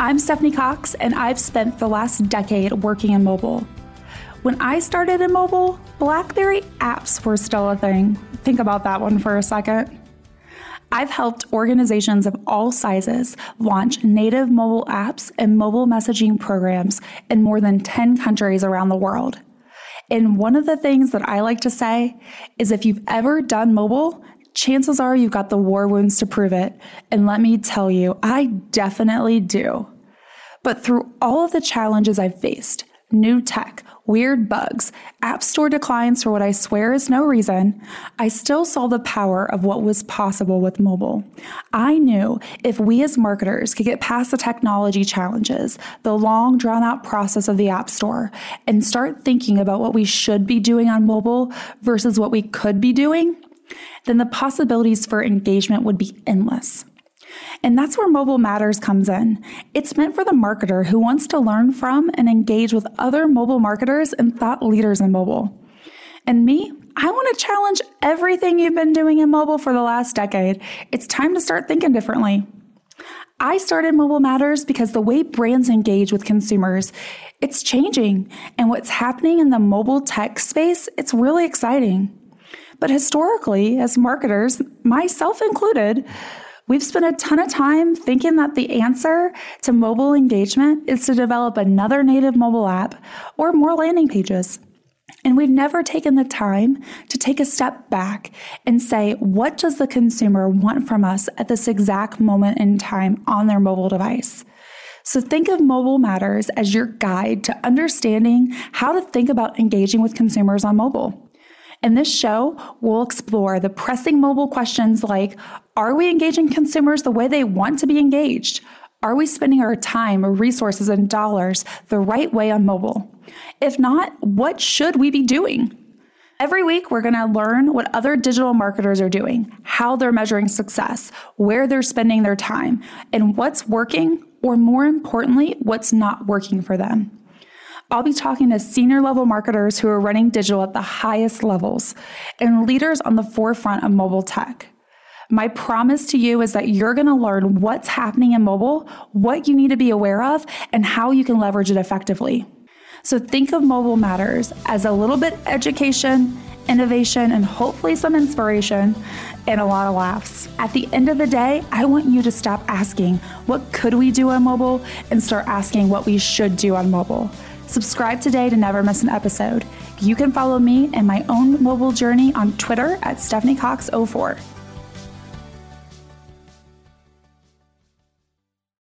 I'm Stephanie Cox, and I've spent the last decade working in mobile. When I started in mobile, Blackberry apps were still a thing. Think about that one for a second. I've helped organizations of all sizes launch native mobile apps and mobile messaging programs in more than 10 countries around the world. And one of the things that I like to say is if you've ever done mobile, chances are you've got the war wounds to prove it. And let me tell you, I definitely do. But through all of the challenges I've faced, new tech, weird bugs, App Store declines for what I swear is no reason, I still saw the power of what was possible with mobile. I knew if we as marketers could get past the technology challenges, the long drawn out process of the App Store, and start thinking about what we should be doing on mobile versus what we could be doing, then the possibilities for engagement would be endless. And that's where Mobile Matters comes in. It's meant for the marketer who wants to learn from and engage with other mobile marketers and thought leaders in mobile. And me, I want to challenge everything you've been doing in mobile for the last decade. It's time to start thinking differently. I started Mobile Matters because the way brands engage with consumers, it's changing. And what's happening in the mobile tech space, it's really exciting. But historically, as marketers, myself included, We've spent a ton of time thinking that the answer to mobile engagement is to develop another native mobile app or more landing pages. And we've never taken the time to take a step back and say, what does the consumer want from us at this exact moment in time on their mobile device? So think of Mobile Matters as your guide to understanding how to think about engaging with consumers on mobile. In this show, we'll explore the pressing mobile questions like Are we engaging consumers the way they want to be engaged? Are we spending our time, resources, and dollars the right way on mobile? If not, what should we be doing? Every week, we're going to learn what other digital marketers are doing, how they're measuring success, where they're spending their time, and what's working, or more importantly, what's not working for them. I'll be talking to senior level marketers who are running digital at the highest levels and leaders on the forefront of mobile tech. My promise to you is that you're going to learn what's happening in mobile, what you need to be aware of, and how you can leverage it effectively. So think of Mobile Matters as a little bit education, innovation, and hopefully some inspiration and a lot of laughs. At the end of the day, I want you to stop asking, what could we do on mobile, and start asking what we should do on mobile. Subscribe today to never miss an episode. You can follow me and my own mobile journey on Twitter at StephanieCox04.